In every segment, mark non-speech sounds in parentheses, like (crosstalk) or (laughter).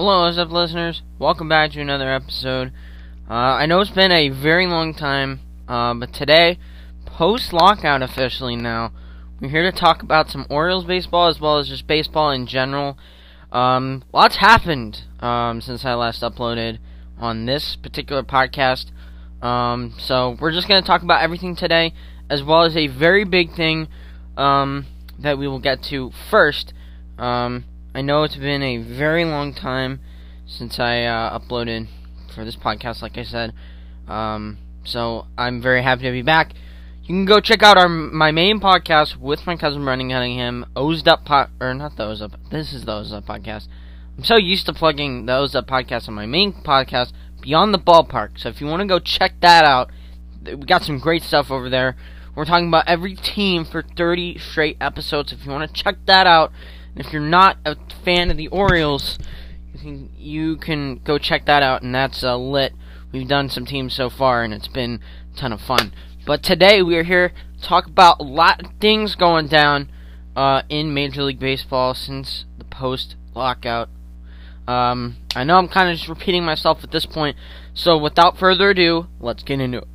Hello, what's up, listeners? Welcome back to another episode. Uh, I know it's been a very long time, uh, but today, post lockout officially now, we're here to talk about some Orioles baseball as well as just baseball in general. Um, lots happened um, since I last uploaded on this particular podcast. Um, so we're just going to talk about everything today, as well as a very big thing um, that we will get to first. I know it's been a very long time since I uh, uploaded for this podcast, like I said. Um, so I'm very happy to be back. You can go check out our my main podcast with my cousin Brendan Cunningham, Ozed Up Pod, or not the Ozed Up. This is the Ozed Up podcast. I'm so used to plugging the Ozed Up podcast on my main podcast, Beyond the Ballpark. So if you want to go check that out, we got some great stuff over there. We're talking about every team for 30 straight episodes. If you want to check that out, if you're not a fan of the Orioles, you can, you can go check that out, and that's uh, lit. We've done some teams so far, and it's been a ton of fun. But today we are here to talk about a lot of things going down uh, in Major League Baseball since the post lockout. Um, I know I'm kind of just repeating myself at this point, so without further ado, let's get into it.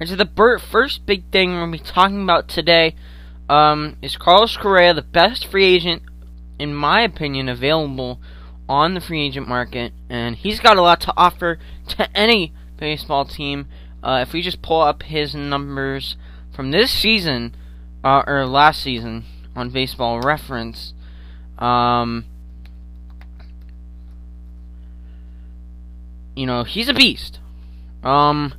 And so the first big thing we're going to be talking about today um, is Carlos Correa, the best free agent, in my opinion, available on the free agent market, and he's got a lot to offer to any baseball team. Uh, if we just pull up his numbers from this season uh, or last season on Baseball Reference, um, you know he's a beast. Um,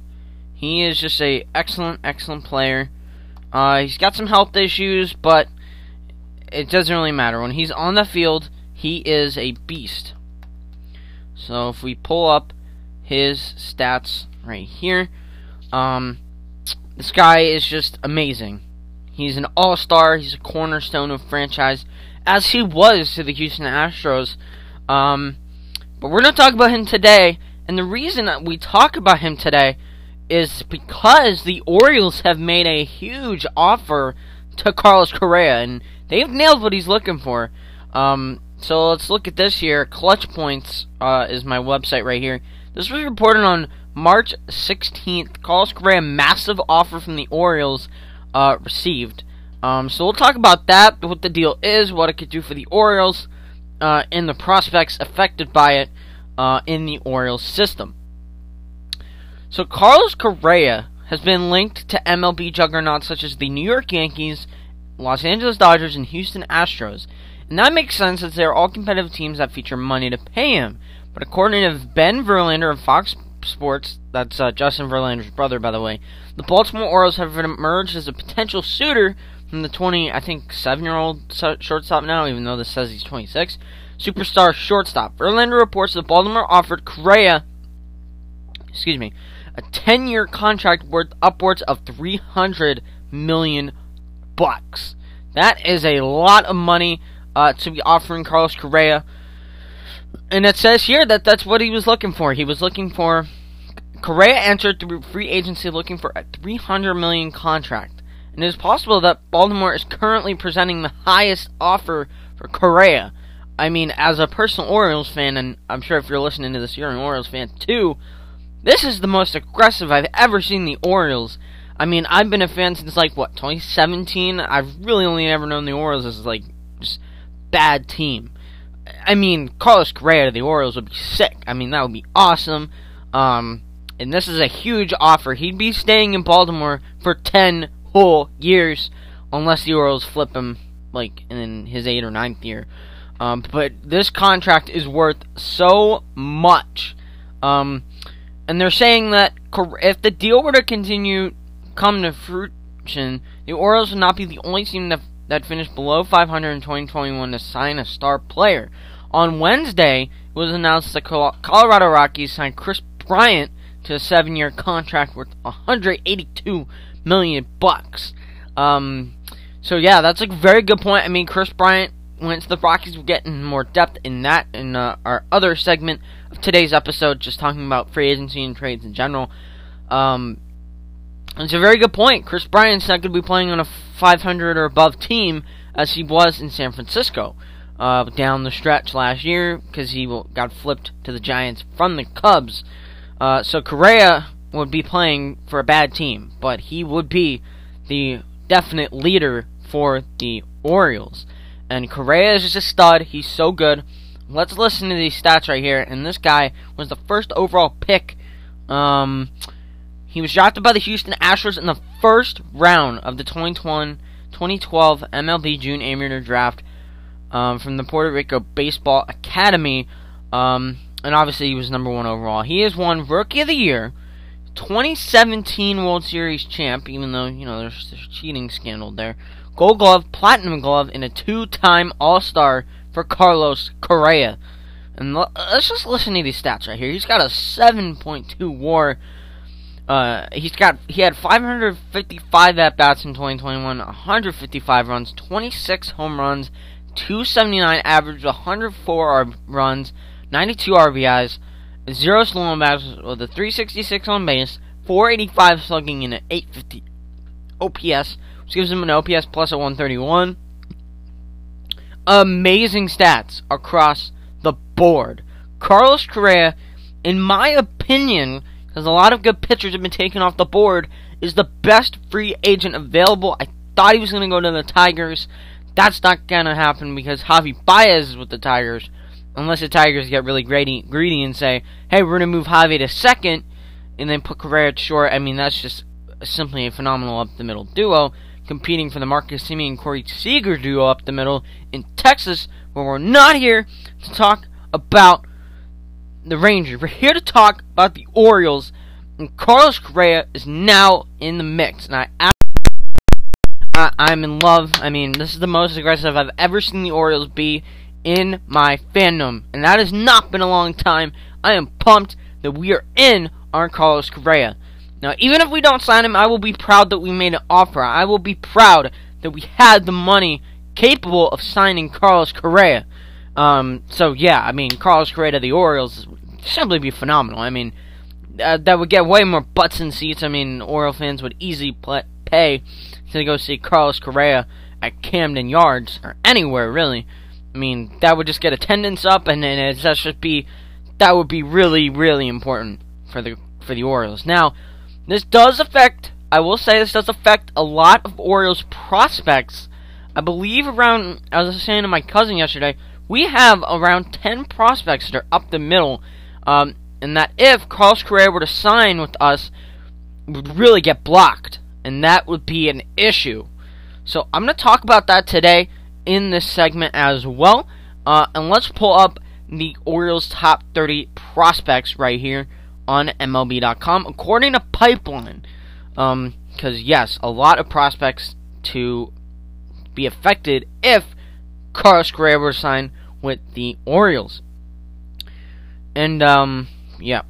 he is just a excellent, excellent player. Uh, he's got some health issues, but it doesn't really matter. When he's on the field, he is a beast. So if we pull up his stats right here, um, this guy is just amazing. He's an all-star. He's a cornerstone of franchise, as he was to the Houston Astros. Um, but we're going to talk about him today, and the reason that we talk about him today is because the Orioles have made a huge offer to Carlos Correa, and they've nailed what he's looking for. Um, so let's look at this here. Clutch Points uh, is my website right here. This was reported on March 16th. Carlos Correa, massive offer from the Orioles uh, received. Um, so we'll talk about that, what the deal is, what it could do for the Orioles, uh, and the prospects affected by it uh, in the Orioles system. So Carlos Correa has been linked to MLB juggernauts such as the New York Yankees, Los Angeles Dodgers, and Houston Astros. And that makes sense as they're all competitive teams that feature money to pay him. But according to Ben Verlander of Fox Sports, that's uh, Justin Verlander's brother, by the way, the Baltimore Orioles have emerged as a potential suitor from the 20, I think, seven-year-old shortstop now, even though this says he's 26, superstar shortstop. Verlander reports that Baltimore offered Correa, excuse me, a 10-year contract worth upwards of 300 million bucks. That is a lot of money uh, to be offering Carlos Correa. And it says here that that's what he was looking for. He was looking for Correa entered through free agency looking for a 300 million contract. And it is possible that Baltimore is currently presenting the highest offer for Correa. I mean, as a personal Orioles fan, and I'm sure if you're listening to this, you're an Orioles fan too. This is the most aggressive I've ever seen the Orioles. I mean, I've been a fan since like what 2017. I've really only ever known the Orioles as like just bad team. I mean, Carlos Correa to the Orioles would be sick. I mean, that would be awesome. Um, and this is a huge offer. He'd be staying in Baltimore for 10 whole years, unless the Orioles flip him like in his eighth or ninth year. Um, but this contract is worth so much. Um, and they're saying that if the deal were to continue come to fruition, the Orioles would not be the only team that, that finished below 500 in 2021 to sign a star player. On Wednesday, it was announced that the Colorado Rockies signed Kris Bryant to a seven-year contract worth 182 million bucks. Um, so yeah, that's a very good point. I mean, Kris Bryant to the Rockies. We'll get in more depth in that in uh, our other segment of today's episode, just talking about free agency and trades in general. Um, It's a very good point. Kris Bryant's not going to be playing on a 500 or above team as he was in San Francisco uh, down the stretch last year because he got flipped to the Giants from the Cubs. Uh, so Correa would be playing for a bad team, but he would be the definite leader for the Orioles. And Correa is just a stud. He's so good. Let's listen to these stats right here. And this guy was the first overall pick. Um, he was drafted by the Houston Astros in the first round of the 2012 MLB June Amateur Draft um, from the Puerto Rico Baseball Academy. Um, and obviously, he was number one overall. He has won Rookie of the Year, 2017 World Series champ, even though, you know, there's, there's a cheating scandal there. Gold Glove, Platinum Glove, and a two time All Star for Carlos Correa. And let's just listen to these stats right here. He's got a 7.2 WAR. Uh, he's got he had 555 at bats in 2021, 155 runs, 26 home runs, 279 average, 104 runs, 92 RBIs, zero stolen bases with a 366 on base, 485 slugging, and an 850 OPS, which gives him an OPS plus a 131. Amazing stats across the board. Carlos Correa, in my opinion, because a lot of good pitchers have been taken off the board, is the best free agent available. I thought he was going to go to the Tigers. That's not going to happen because Javi Baez is with the Tigers. Unless the Tigers get really greedy, greedy and say, hey, we're going to move Javi to second and then put Correa to short. I mean, that's just simply a phenomenal up the middle duo competing for the Marcus Semien Corey Seager duo up the middle in Texas, where we're not here to talk about the Rangers. We're here to talk about the Orioles, and Carlos Correa is now in the mix. And I I, am in love. I mean, this is the most aggressive I've ever seen the Orioles be in my fandom. And that has not been a long time. I am pumped that we are in on Carlos Correa. Now, even if we don't sign him, I will be proud that we made an offer. I will be proud that we had the money capable of signing Carlos Correa. Um, so, yeah, I mean, Carlos Correa to the Orioles would simply be phenomenal. I mean, uh, that would get way more butts in seats. I mean, Oriole fans would easily pay to go see Carlos Correa at Camden Yards or anywhere really. I mean, that would just get attendance up, and that should be that would be really really important for the for the Orioles. Now, this does affect. I will say this does affect a lot of Orioles prospects. I believe around. I was saying to my cousin yesterday, we have around ten prospects that are up the middle. Um, and that if Carlos Correa were to sign with us, would really get blocked and that would be an issue. So I'm going to talk about that today in this segment as well. Uh, and let's pull up the Orioles' top 30 prospects right here on MLB.com, according to Pipeline. Because, um, yes, a lot of prospects to be affected if Carlos Correa signed with the Orioles. And, um, yeah.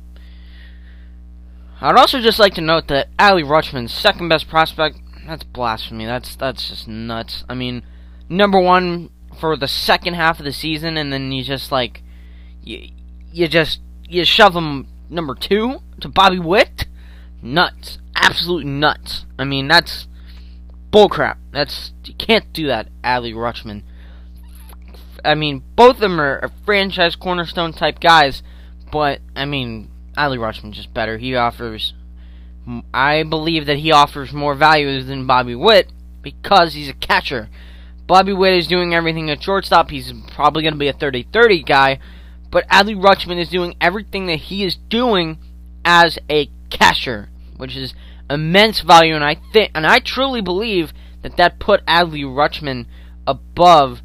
I'd also just like to note that Adley Rutschman's second best prospect, that's blasphemy. That's that's just nuts. I mean, number one for the second half of the season, and then you just like you you just you shove him number two to Bobby Witt. Nuts, absolute nuts. I mean, that's bullcrap. That's you can't do that, Adley Rutschman. I mean, both of them are, franchise cornerstone type guys, but I mean, Adley Rutschman's just better. He offers, I believe that he offers more value than Bobby Witt because he's a catcher. Bobby Witt is doing everything at shortstop. He's probably going to be a 30-30 guy, but Adley Rutschman is doing everything that he is doing as a catcher, which is immense value. And I think, and I truly believe that that put Adley Rutschman above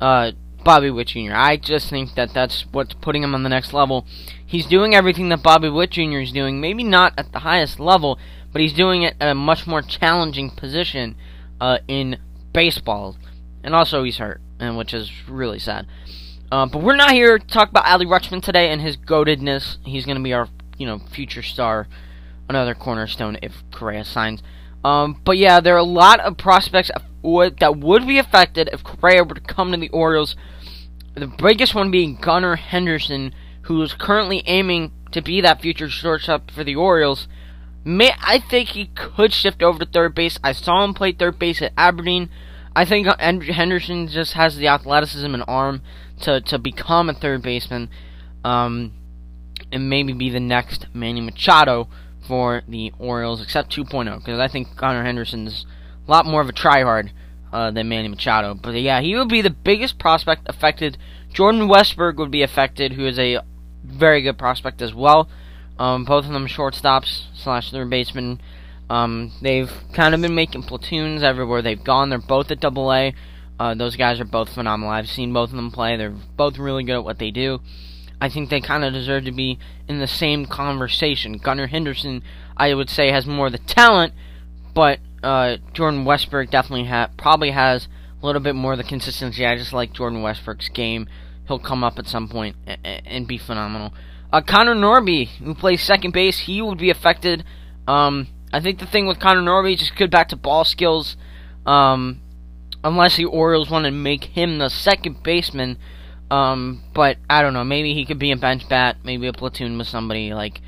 uh, Bobby Witt Jr. I just think that that's what's putting him on the next level. He's doing everything that Bobby Witt Jr. is doing, maybe not at the highest level, but he's doing it at a much more challenging position uh, in baseball. And also, he's hurt, and which is really sad. Uh, but we're not here to talk about Adley Rutschman today and his goadedness. He's going to be our, you know, future star, another cornerstone if Correa signs. Um, but yeah, there are a lot of prospects that would be affected if Correa were to come to the Orioles the biggest one being Gunnar Henderson, who is currently aiming to be that future shortstop for the Orioles. May I think he could shift over to third base. I saw him play third base at Aberdeen. I think Henderson just has the athleticism and arm to to become a third baseman, um, and maybe be the next Manny Machado for the Orioles, except 2.0, because I think Gunnar Henderson's a lot more of a tryhard uh, than Manny Machado. But yeah, he would be the biggest prospect affected. Jordan Westburg would be affected, who is a very good prospect as well. Um, both of them shortstops slash third baseman. Um, they've kind of been making platoons everywhere they've gone. They're both at Double A. Uh, those guys are both phenomenal. I've seen both of them play. They're both really good at what they do. I think they kind of deserve to be in the same conversation. Gunnar Henderson, I would say, has more of the talent, but uh, Jordan Westburg definitely ha- probably has a little bit more of the consistency. I just like Jordan Westburg's game. He'll come up at some point and, and be phenomenal. Uh, Connor Norby, who plays second base, he would be affected. Um, I think the thing with Connor Norby, just good back to ball skills. Um, unless the Orioles want to make him the second baseman. Um, but I don't know. Maybe he could be a bench bat, maybe a platoon with somebody. Like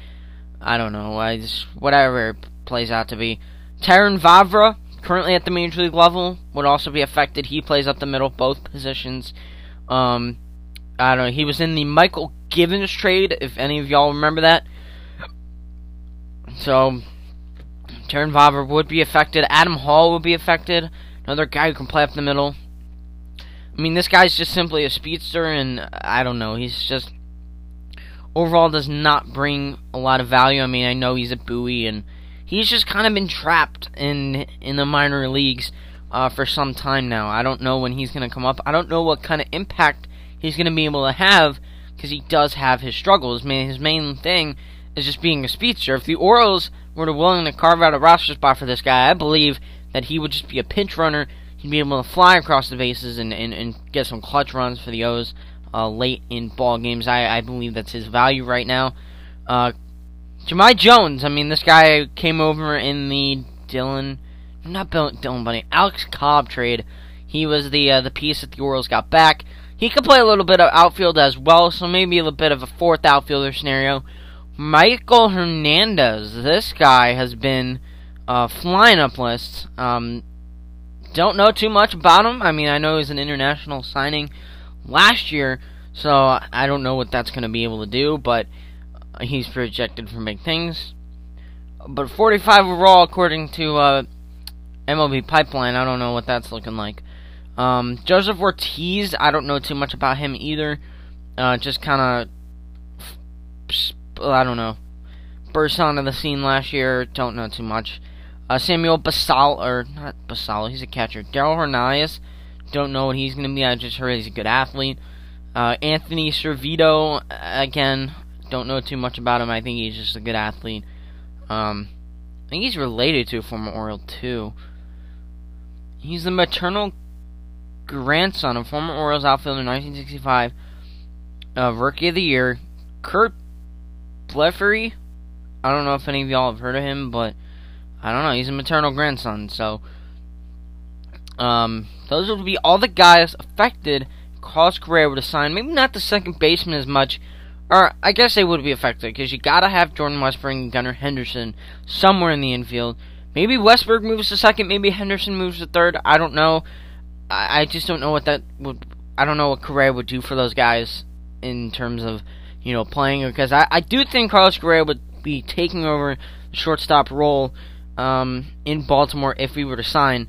I don't know. I just whatever plays out to be. Terrin Vavra, currently at the major league level, would also be affected. He plays up the middle, both positions. Um, I don't know. He was in the Mychal Givens trade, if any of y'all remember that. So, Terrin Vavra would be affected. Adam Hall would be affected. Another guy who can play up the middle. I mean, this guy's just simply a speedster, and I don't know. He's just overall does not bring a lot of value. I mean, I know he's a buoy, and he's just kind of been trapped in in the minor leagues uh, for some time now. I don't know when he's going to come up. I don't know what kind of impact he's going to be able to have because he does have his struggles. I mean, his main thing is just being a speedster. If the Orioles were to willing to carve out a roster spot for this guy, I believe that he would just be a pinch runner. He'd be able to fly across the bases and, and, and get some clutch runs for the O's uh, late in ball games. I, I believe that's his value right now. Uh, Jahmai Jones, I mean, this guy came over in the Dylan, not Bill, Dylan Bundy, Alex Cobb trade. He was the uh, the piece that the Orioles got back. He could play a little bit of outfield as well, so maybe a little bit of a fourth outfielder scenario. Maikol Hernandez, this guy has been uh, flying up lists. Um, don't know too much about him. I mean, I know he's an international signing last year, so I don't know what that's going to be able to do, but he's projected for big things. But 45 overall, according to uh, MLB Pipeline, I don't know what that's looking like. Um, Joseph Ortiz, I don't know too much about him either. Uh, just kind of, I don't know, burst onto the scene last year. Don't know too much. Uh, Samuel Basal, or not Basal, he's a catcher. Daryl Hernandez, don't know what he's going to be. I just heard he's a good athlete. Uh, Anthony Servideo, again, don't know too much about him. I think he's just a good athlete. Um, I think he's related to a former Oriole too. He's the maternal grandson of former Orioles outfielder in 1965, uh, Rookie of the Year, Curt Blefary. I don't know if any of y'all have heard of him, but I don't know. He's a maternal grandson, so um, those would be all the guys affected. Carlos Correa would assign maybe not the second baseman as much, or I guess they would be affected because you gotta have Jordan Westburg and Gunnar Henderson somewhere in the infield. Maybe Westburg moves to second, maybe Henderson moves to third. I don't know. I, I just don't know what that would. I don't know what Correa would do for those guys in terms of you know playing because I, I do think Carlos Correa would be taking over the shortstop role um, in Baltimore if we were to sign.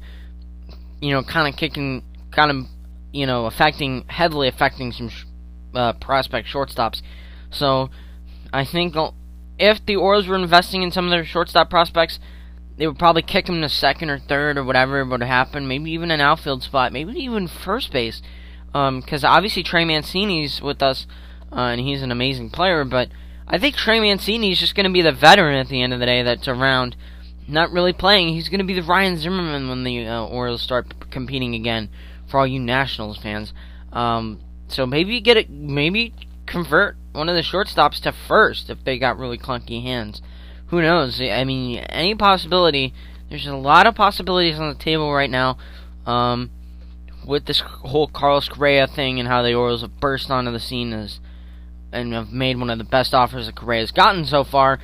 You know, kind of kicking, kind of you know affecting heavily affecting some uh, prospect shortstops. So I think if the Orioles were investing in some of their shortstop prospects, they would probably kick him to second or third or whatever would happen. Maybe even an outfield spot. Maybe even first base. Because um, obviously Trey Mancini's with us, uh, and he's an amazing player. But I think Trey Mancini is just going to be the veteran at the end of the day that's around, not really playing. He's going to be the Ryan Zimmerman when the uh, Orioles start competing again. For all you Nationals fans, um, so maybe get it. Maybe convert one of the shortstops to first if they got really clunky hands who knows? I mean, any possibility. There's a lot of possibilities on the table right now. Um, with this whole Carlos Correa thing and how the Orioles have burst onto the scene as and have made one of the best offers that Correa's gotten so far,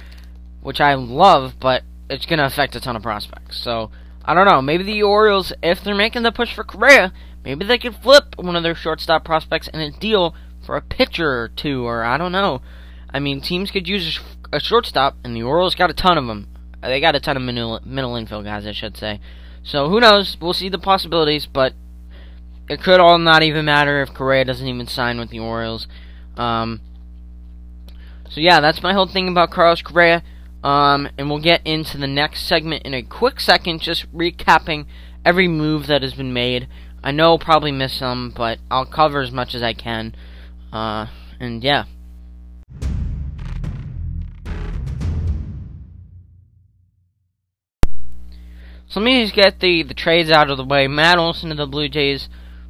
which I love. But it's going to affect a ton of prospects. So, I don't know. Maybe the Orioles, if they're making the push for Correa, maybe they could flip one of their shortstop prospects in a deal for a pitcher or two, or I don't know. I mean, teams could use a shortstop, and the Orioles got a ton of them. They got a ton of middle infield guys, I should say. So, who knows? We'll see the possibilities, but it could all not even matter if Correa doesn't even sign with the Orioles. Um, so yeah, that's my whole thing about Carlos Correa. Um, and we'll get into the next segment in a quick second, just recapping every move that has been made. I know I'll probably miss some, but I'll cover as much as I can. Uh, and yeah. So let me just get the, the trades out of the way. Matt Olson to the Blue Jays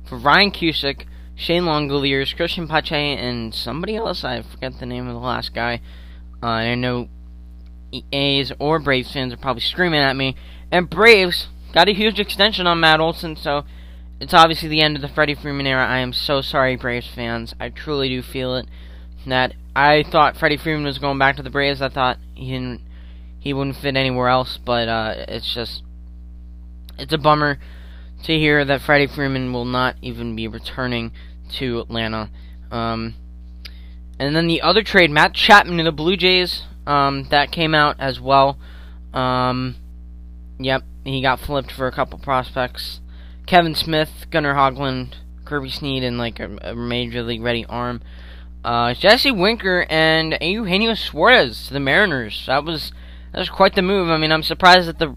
for Ryan Cusick, Shane Langeliers, Cristian Pache, and somebody else. I forget the name of the last guy. Uh, I know A's or Braves fans are probably screaming at me. And Braves got a huge extension on Matt Olson, so it's obviously the end of the Freddie Freeman era. I am so sorry, Braves fans. I truly do feel it. That I thought Freddie Freeman was going back to the Braves. I thought he didn't, he wouldn't fit anywhere else. But uh, it's just, it's a bummer to hear that Freddie Freeman will not even be returning to Atlanta. Um, and then the other trade, Matt Chapman to the Blue Jays, um, that came out as well. Um, yep, he got flipped for a couple prospects. Kevin Smith, Gunnar Hoglund, Kirby Snead, and like a, a major league ready arm. Uh, Jesse Winker and Eugenio Suarez to the Mariners. That was that was quite the move. I mean, I'm surprised that the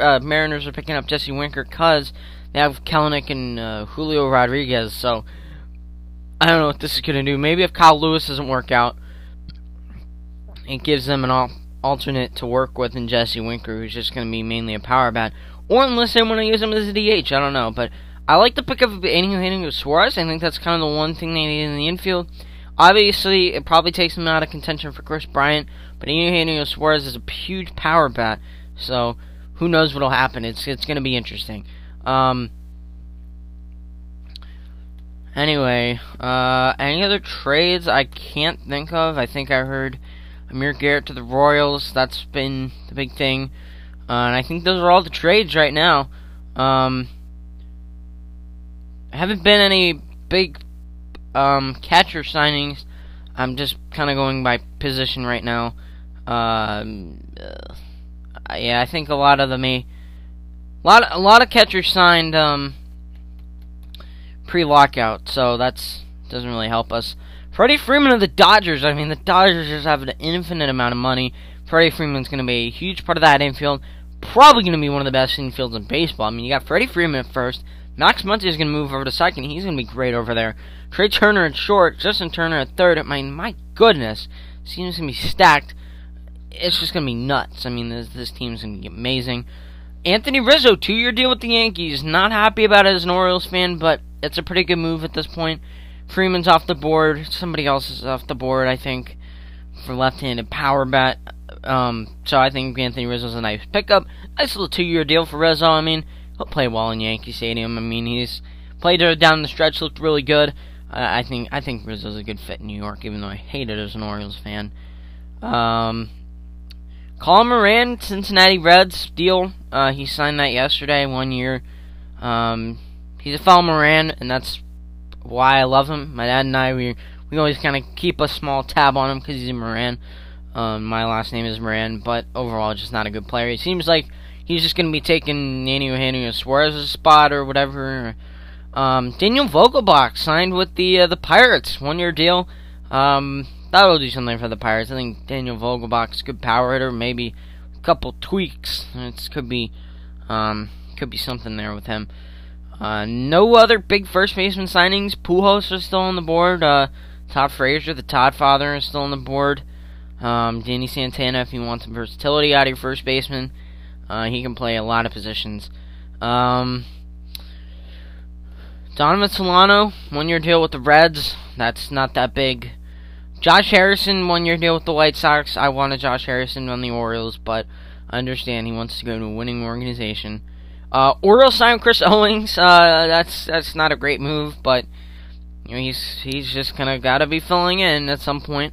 uh, Mariners are picking up Jesse Winker because they have Kelenic and uh, Julio Rodriguez. So I don't know what this is going to do. Maybe if Kyle Lewis doesn't work out, it gives them an al- alternate to work with in Jesse Winker, who's just going to be mainly a power bat. Or unless they want to use him as a DH, I don't know. But I like the pickup of Eugenio Suarez. I think that's kind of the one thing they need in the infield. Obviously, it probably takes them out of contention for Kris Bryant, but Eugenio Suarez is a huge power bat, so who knows what'll happen? It's it's going to be interesting. Um, anyway, uh, any other trades I can't think of? I think I heard Amir Garrett to the Royals. That's been the big thing. Uh, and I think those are all the trades right now. Um, haven't been any big um, catcher signings. I'm just kind of going by position right now. Um, uh, yeah, I think a lot of the may. A lot, a lot of catchers signed um, pre-lockout, so that's doesn't really help us. Freddie Freeman of the Dodgers. I mean, the Dodgers just have an infinite amount of money. Freddie Freeman's going to be a huge part of that infield. Probably going to be one of the best infields in baseball. I mean, you got Freddie Freeman at first. Max Muncy is going to move over to second. He's going to be great over there. Trea Turner at short. Justin Turner at third. I mean, my goodness. Seems to be stacked it's just gonna be nuts. I mean, this this team's gonna be amazing. Anthony Rizzo, two-year deal with the Yankees. Not happy about it as an Orioles fan, but it's a pretty good move at this point. Freeman's off the board. Somebody else is off the board, I think, for left-handed power bat. Um, so I think Anthony Rizzo's a nice pickup. Nice little two-year deal for Rizzo. I mean, he'll play well in Yankee Stadium. I mean, he's played down the stretch, looked really good. I think I think Rizzo's a good fit in New York, even though I hate it as an Orioles fan. Um, Colin Moran, Cincinnati Reds deal. Uh, he signed that yesterday, one year. Um, he's a fellow Moran, and that's why I love him. My dad and I, we we always kind of keep a small tab on him because he's a Moran. Um, my last name is Moran, but overall, just not a good player. He seems like he's just going to be taking Nanny Eugenio Suarez's spot or whatever. Um, Daniel Vogelbach signed with the uh, the Pirates, one year deal. Um, that'll do something for the Pirates. I think Daniel Vogelbach's good power hitter, maybe a couple tweaks. It could be, um, could be something there with him. Uh, no other big first baseman signings. Pujols is still on the board. Uh, Todd Frazier, the Todd father, is still on the board. Um, Danny Santana, if you want some versatility out of your first baseman, uh, he can play a lot of positions. Um, Donovan Solano, one year deal with the Reds. That's not that big. Josh Harrison, one year deal with the White Sox. I wanted Josh Harrison on the Orioles, but I understand he wants to go to a winning organization. Uh, Orioles signed Chris (laughs) Owings. Uh, that's that's not a great move, but you know he's he's just kind of got to be filling in at some point.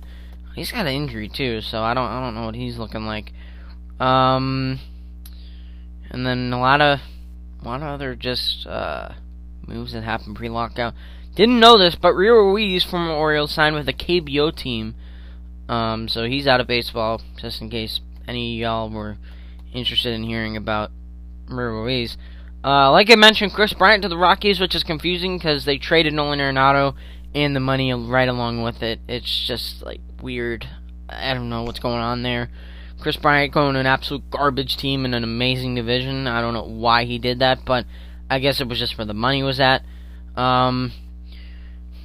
He's got an injury too, so I don't I don't know what he's looking like. Um, and then a lot of a lot of other just uh, moves that happened pre-lockout. Didn't know this, but Rio Ruiz former Orioles signed with the KBO team. Um, so he's out of baseball, just in case any y'all were interested in hearing about Rio Ruiz. Uh, like I mentioned, Kris Bryant to the Rockies, which is confusing because they traded Nolan Arenado and the money right along with it. It's just like weird. I don't know what's going on there. Chris Bryant going to an absolute garbage team in an amazing division. I don't know why he did that, but I guess it was just where the money was at. Um,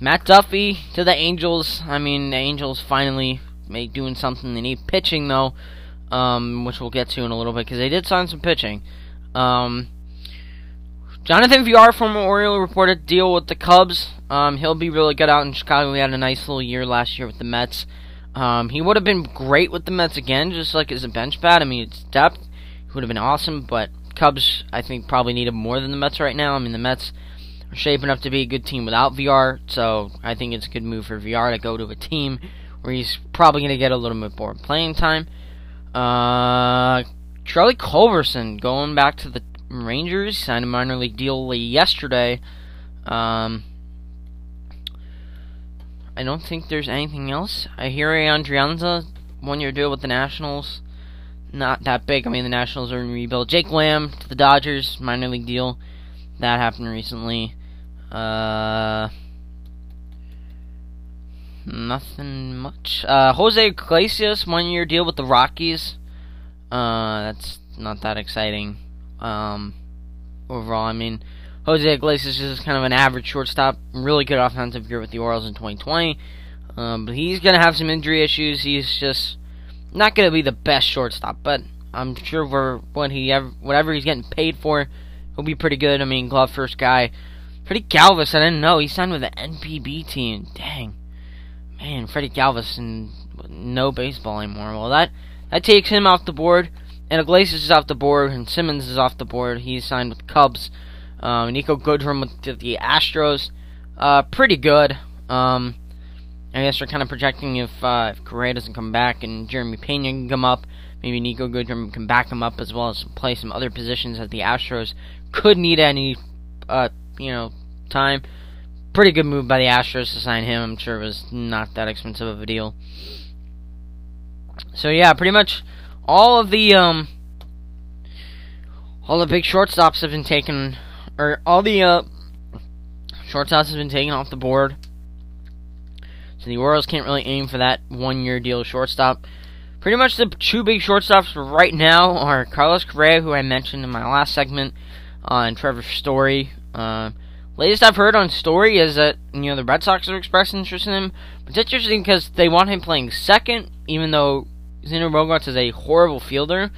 Matt Duffy to the Angels. I mean, the Angels finally make doing something. They need pitching though, um, which we'll get to in a little bit because they did sign some pitching. Um, Jonathan Villar from Oriole reported deal with the Cubs. Um, he'll be really good out in Chicago. He had a nice little year last year with the Mets. Um, he would have been great with the Mets again, just like as a bench bat. I mean, it's depth. He would have been awesome, but Cubs, I think, probably need him more than the Mets right now. I mean, the Mets shaping up to be a good team without VR, so I think it's a good move for VR to go to a team where he's probably going to get a little bit more playing time. Uh, Charlie Culberson going back to the Rangers, signed a minor league deal yesterday. Um, I don't think there's anything else. Ehire Adrianza, one year deal with the Nationals. Not that big. I mean, the Nationals are in rebuild. Jake Lamb to the Dodgers, minor league deal. That happened recently. Uh, nothing much. Uh, Jose Iglesias, one year deal with the Rockies. Uh, that's not that exciting. Um, overall, I mean, Jose Iglesias is kind of an average shortstop. Really good offensive year with the Orioles in 2020. Um, but he's going to have some injury issues. He's just not going to be the best shortstop. But I'm sure for what he ever, whatever he's getting paid for, he'll be pretty good. I mean, glove first guy. Freddie Galvis, I didn't know he signed with the NPB team. Dang, man, Freddie Galvis and no baseball anymore. Well, that that takes him off the board. And Iglesias is off the board, and Simmons is off the board. He's signed with the Cubs. Um, Niko Goodrum with the Astros. Uh, pretty good. Um, I guess they're kind of projecting if, uh, if Correa doesn't come back and Jeremy Pena can come up, maybe Niko Goodrum can back him up as well as play some other positions that the Astros could need any, uh, you know, time. Pretty good move by the Astros to sign him. I'm sure it was not that expensive of a deal. So yeah, pretty much all of the um all the big shortstops have been taken or all the uh shortstops have been taken off the board. So the Orioles can't really aim for that one year deal shortstop. Pretty much the two big shortstops right now are Carlos Correa, who I mentioned in my last segment, uh, and Trevor Story. Uh, latest I've heard on Story is that you know the Red Sox are expressing interest in him. But it's interesting because they want him playing second, even though Xander Bogaerts is a horrible fielder,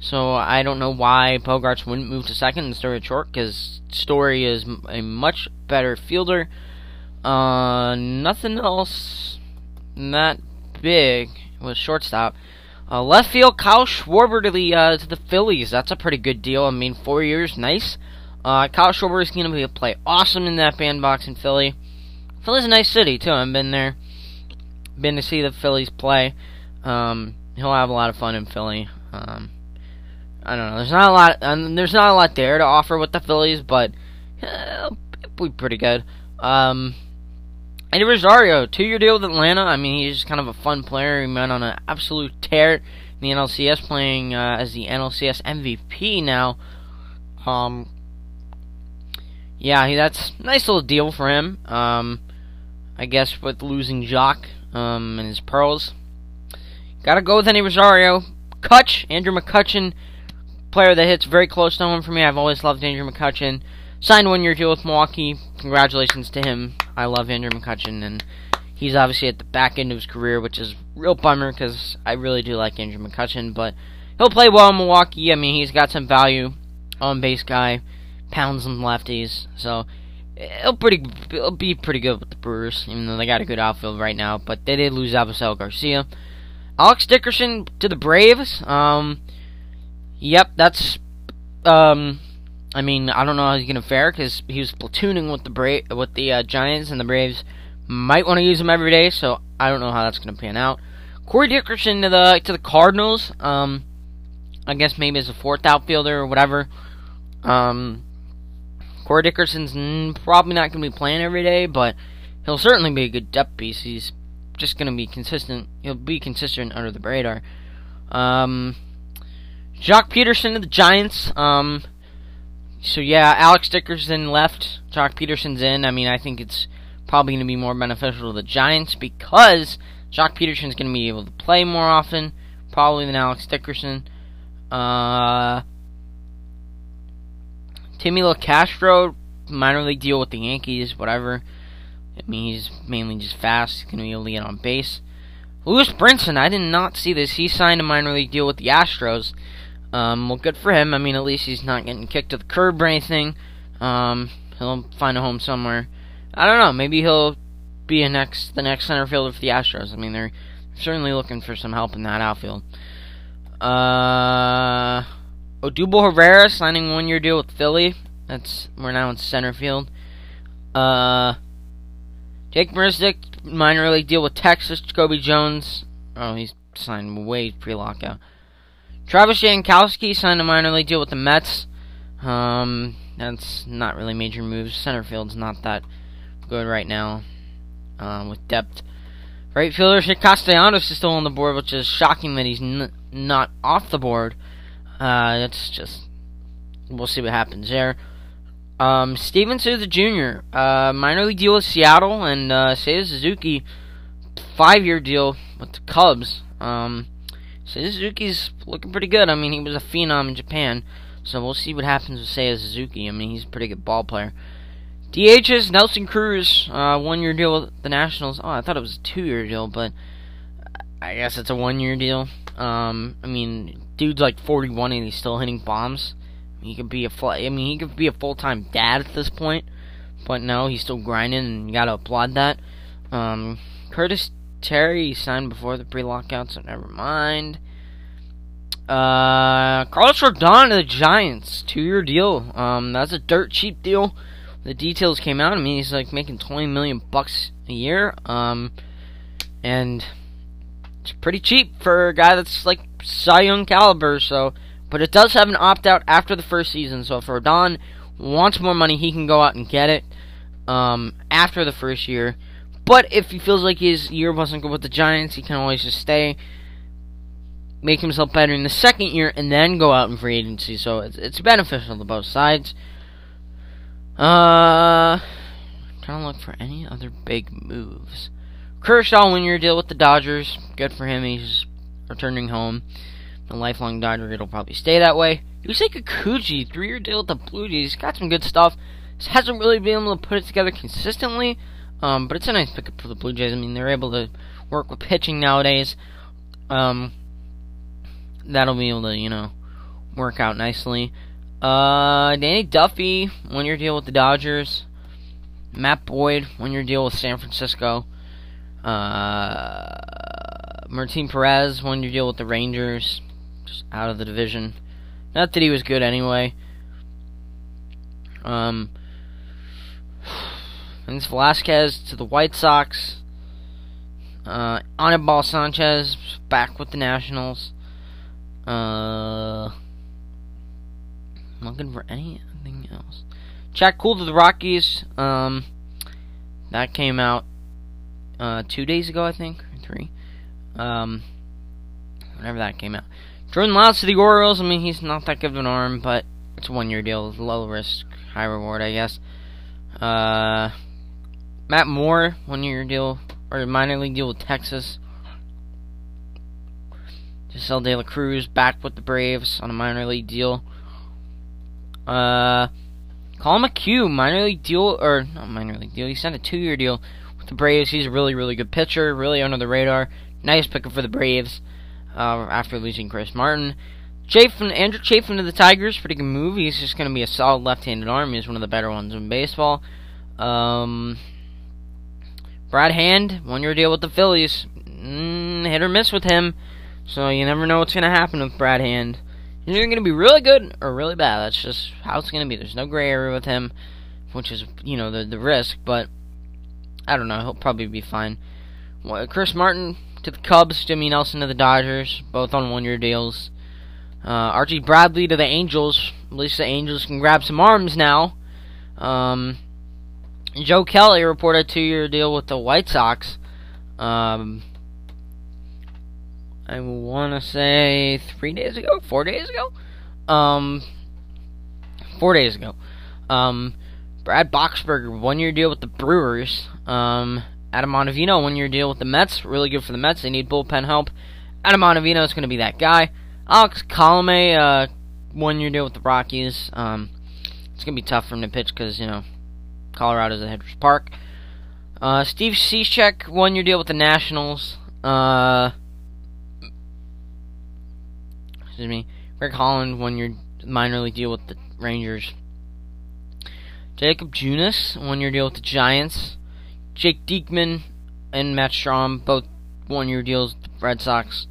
so I don't know why Bogaerts wouldn't move to second and Story short, because Story is a much better fielder. Uh, nothing else that big was shortstop. Uh, left field, Kyle Schwarber to the uh, to the Phillies. That's a pretty good deal. I mean, four years, nice. Uh, Kyle Schwarber is going to be a play awesome in that bandbox in Philly. Philly's a nice city too. I've been there, been to see the Phillies play. Um, he'll have a lot of fun in Philly. Um, I don't know. There's not a lot. Um, there's not a lot there to offer with the Phillies, but uh, it'll be pretty good. Um, Eddie Rosario, two-year deal with Atlanta. I mean, he's kind of a fun player. He went on an absolute tear in the NLCS, playing uh, as the NLCS MVP now. Um, yeah, he, that's nice little deal for him. Um, I guess with losing Joc um, and his pearls. Gotta go with Eddie Rosario. Kutch, Andrew McCutchen, player that hits very close to home for me. I've always loved Andrew McCutchen. Signed one year deal with Milwaukee. Congratulations to him. I love Andrew McCutchen, and he's obviously at the back end of his career, which is real bummer because I really do like Andrew McCutchen. But he'll play well in Milwaukee. I mean, he's got some value on base guy, pounds some lefties, so it'll pretty it'll be pretty good with the Brewers, even though they got a good outfield right now. But they did lose Avisail Garcia. Alex Dickerson to the Braves. Um, yep, that's. Um, I mean, I don't know how he's gonna fare because he was platooning with the Bra- with the uh, Giants, and the Braves might want to use him every day. So I don't know how that's gonna pan out. Corey Dickerson to the to the Cardinals. Um, I guess maybe as a fourth outfielder or whatever. Um, Corey Dickerson's probably not going to be playing every day, but he'll certainly be a good depth piece. He's just going to be consistent. He'll be consistent under the radar. Um, Joc Pederson of the Giants. Um, so yeah, Alex Dickerson left. Joc Pederson's in. I mean, I think it's probably going to be more beneficial to the Giants because Joc Pederson's going to be able to play more often, probably than Alex Dickerson. Uh, Timmy Locastro, minor league deal with the Yankees, whatever. I mean, he's mainly just fast. He's going to be able to get on base. Lewis Brinson, I did not see this. He signed a minor league deal with the Astros. Um, well, good for him. I mean, at least he's not getting kicked to the curb or anything. Um, he'll find a home somewhere. I don't know. Maybe he'll be a next the next center fielder for the Astros. I mean, they're certainly looking for some help in that outfield. Uh, Odubel Herrera signing one year deal with Philly. That's we're now in center field. Uh, Jake Marisnick minor league deal with Texas. Jacoby Jones. Oh, he's signed way pre-lockout. Travis Jankowski signed a minor league deal with the Mets. Um, that's not really major moves. Center field's not that good right now um, with depth. Right fielder Castellanos is still on the board, which is shocking that he's n- not off the board. Uh, that's just we'll see what happens there. Um, Steven Souza Jr. Uh, minor league deal with Seattle and uh, Seiya Suzuki five-year deal with the Cubs. Um, Suzuki's looking pretty good. I mean, he was a phenom in Japan, so we'll see what happens with Seiya Suzuki. I mean, he's a pretty good ball player. DH's Nelson Cruz, uh, one year deal with the Nationals. Oh, I thought it was a two year deal, but I guess it's a one year deal. Um, I mean, dude's like 41 and he's still hitting bombs. He could be a full, I mean, he could be a full time dad at this point, but no, he's still grinding, and you gotta applaud that. Um, Curtis Terry signed before the pre lockout, so never mind. Uh, Carlos Rodon to the Giants, two year deal. Um, that's a dirt cheap deal the details came out. I mean, he's like making 20 million bucks a year. Um, and it's pretty cheap for a guy that's like Cy Young caliber. So, but it does have an opt out after the first season. So if Rodon wants more money, he can go out and get it um, after the first year. But if he feels like his year wasn't good with the Giants, he can always just stay, make himself better in the second year, and then go out in free agency. So it's, it's beneficial to both sides. Uh, trying to look for any other big moves. Kershaw, when your deal with the Dodgers, good for him. He's returning home. A lifelong Dodger, it'll probably stay that way. Yusei Kikuchi, three-year deal with the Blue Jays, He's got some good stuff. Just hasn't really been able to put it together consistently, um, but it's a nice pickup for the Blue Jays. I mean, they're able to work with pitching nowadays. Um, that'll be able to, you know, work out nicely. Uh, Danny Duffy, one year deal with the Dodgers. Matt Boyd, one year deal with San Francisco. Uh, Martin Perez, one year deal with the Rangers. Just out of the division. Not that he was good anyway. Um, Vince Velasquez to the White Sox. Uh, Anibal Sanchez back with the Nationals. Uh, looking for anything else. Chad Kuhl to the Rockies. Um, that came out uh, two days ago, I think, or three. Um, whenever that came out. Jordan Lyles to the Orioles. I mean, he's not that good of an arm, but it's a one-year deal, low risk, high reward, I guess. Uh, Matt Moore, one-year deal or minor league deal with Texas. Jasseel De La Cruz back with the Braves on a minor league deal. Uh, Collin McHugh, minor league deal, or not minor league deal. He signed a two-year deal with the Braves. He's a really, really good pitcher, really under the radar. Nice pickup for the Braves uh, after losing Chris Martin. Chafin, Andrew Chafin to the Tigers, pretty good move. He's just going to be a solid left-handed arm. He's one of the better ones in baseball. Um, Brad Hand, one-year deal with the Phillies. Mm, hit or miss with him, so you never know what's going to happen with Brad Hand. He's either going to be really good or really bad. That's just how it's going to be. There's no gray area with him, which is, you know, the, the risk, but I don't know. He'll probably be fine. Chris Martin to the Cubs, Jimmy Nelson to the Dodgers, both on one year deals. Uh, Archie Bradley to the Angels. At least the Angels can grab some arms now. Um, Joe Kelly reported a two-year deal with the White Sox. Um, I want to say three days ago, four days ago, um, four days ago. Um, Brad Boxberger, one-year deal with the Brewers. Um, Adam Ottavino, one-year deal with the Mets. Really good for the Mets. They need bullpen help. Adam Ottavino is going to be that guy. Alex Colome, uh, one-year deal with the Rockies. Um, it's going to be tough for him to pitch because, you know, Colorado's at Hedges Park. Uh, Steve Cishek, one-year deal with the Nationals. Uh, excuse me. Greg Holland, one-year minor league deal with the Rangers. Jakob Junis, one-year deal with the Giants. Jake Diekman and Matt Strahm both one-year deals with the Red Sox.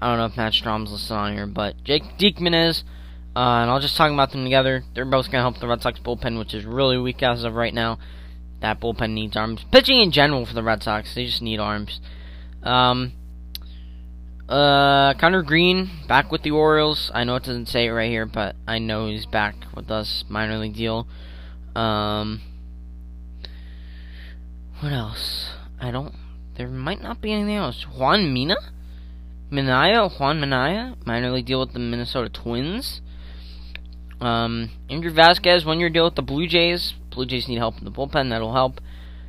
I don't know if Matt Strahm's listed on here, but Jake Diekman is. Uh, and I'll just talk about them together. They're both going to help the Red Sox bullpen, which is really weak as of right now. That bullpen needs arms. Pitching in general for the Red Sox, they just need arms. Um, uh, Conner Greene back with the Orioles. I know it doesn't say it right here, but I know he's back with us. Minor league deal. Um, what else? I don't. There might not be anything else. Juan Mina, Minaya, Juan Minaya, minor league deal with the Minnesota Twins. Um, Andrew Vasquez, one year deal with the Blue Jays. Blue Jays need help in the bullpen. That'll help.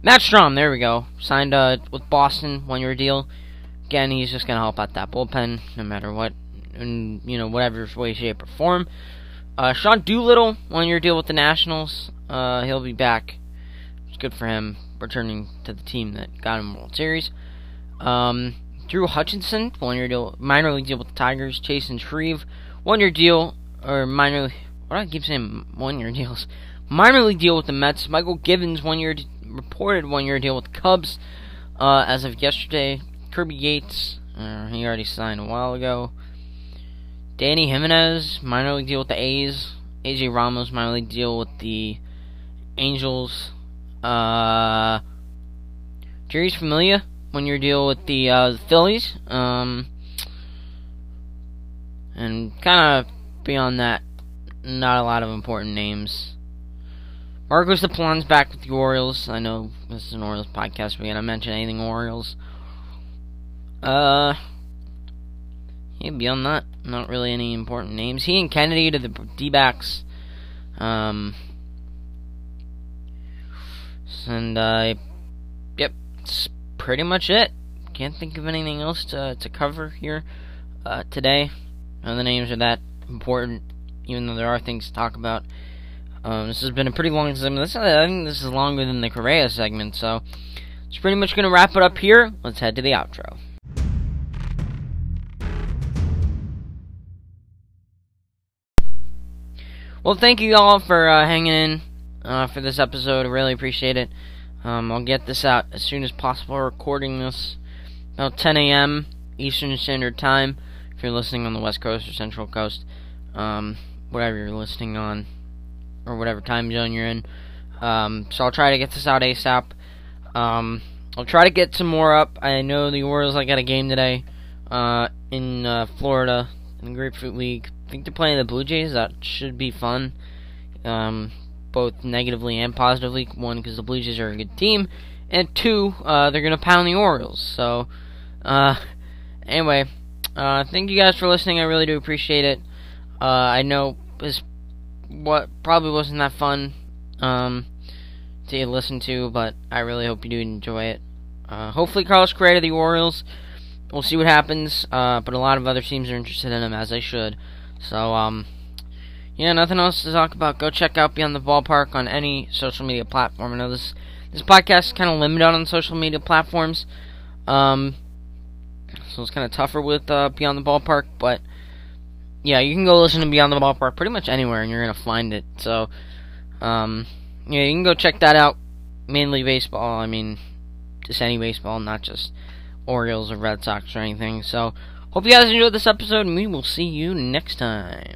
Matt Strahm, there we go. Signed uh, with Boston, one year deal. Again, he's just gonna help out that bullpen, no matter what, in you know whatever way, shape, or form. Uh, Sean Doolittle, one year deal with the Nationals. Uh, he'll be back. It's good for him, returning to the team that got him World Series. Um, Drew Hutchison, one year deal, minor league deal with the Tigers. Chasen Shreve, one year deal, or minor what I keep saying one year deals? Minor league deal with the Mets. Mychal Givens one year reported one year deal with the Cubs. Uh, as of yesterday, Kirby Yates uh, he already signed a while ago. Dany Jimenez minor league deal with the A's. AJ Ramos minor league deal with the Angels. Uh, Jeurys Familia one year deal with the, uh, the Phillies. Um, and kind of beyond that, not a lot of important names. Marcos Diplan's back with the Orioles. I know this is an Orioles podcast. We gotta mention anything Orioles. Uh, yeah. Beyond that, not really any important names. Ian Kennedy to the D-backs. Um, and uh, yep, it's pretty much it. Can't think of anything else to to cover here uh, today. None of the names are that important even though there are things to talk about. Um, this has been a pretty long segment. This, I think this is longer than the Correa segment, so it's pretty much going to wrap it up here. Let's head to the outro. Well, thank you all for uh, hanging in uh, for this episode. I really appreciate it. Um, I'll get this out as soon as possible. Recording this about 10 a.m. Eastern Standard Time. If you're listening on the West Coast or Central Coast, um, whatever you're listening on, or whatever time zone you're in. Um, so I'll try to get this out ASAP. Um, I'll try to get some more up. I know the Orioles I got a game today uh, in uh, Florida in the Grapefruit League. I think they're playing the Blue Jays. That should be fun, um, both negatively and positively. One, because the Blue Jays are a good team, and two, uh, they're gonna pound the Orioles. So, uh, anyway, uh, thank you guys for listening. I really do appreciate it. Uh, I know this what probably wasn't that fun um, to listen to, but I really hope you do enjoy it. Uh, hopefully, Carlos Correa the Orioles. We'll see what happens, uh, but a lot of other teams are interested in him, as they should. So, um, yeah, nothing else to talk about. Go check out Beyond the Ballpark on any social media platform. I know this this podcast is kind of limited on social media platforms, um, so it's kind of tougher with uh, Beyond the Ballpark, but yeah, you can go listen to Beyond the Ballpark pretty much anywhere, and you're gonna find it. So, um, yeah, you can go check that out. Mainly baseball. I mean, just any baseball, not just Orioles or Red Sox or anything. So, hope you guys enjoyed this episode, and we will see you next time.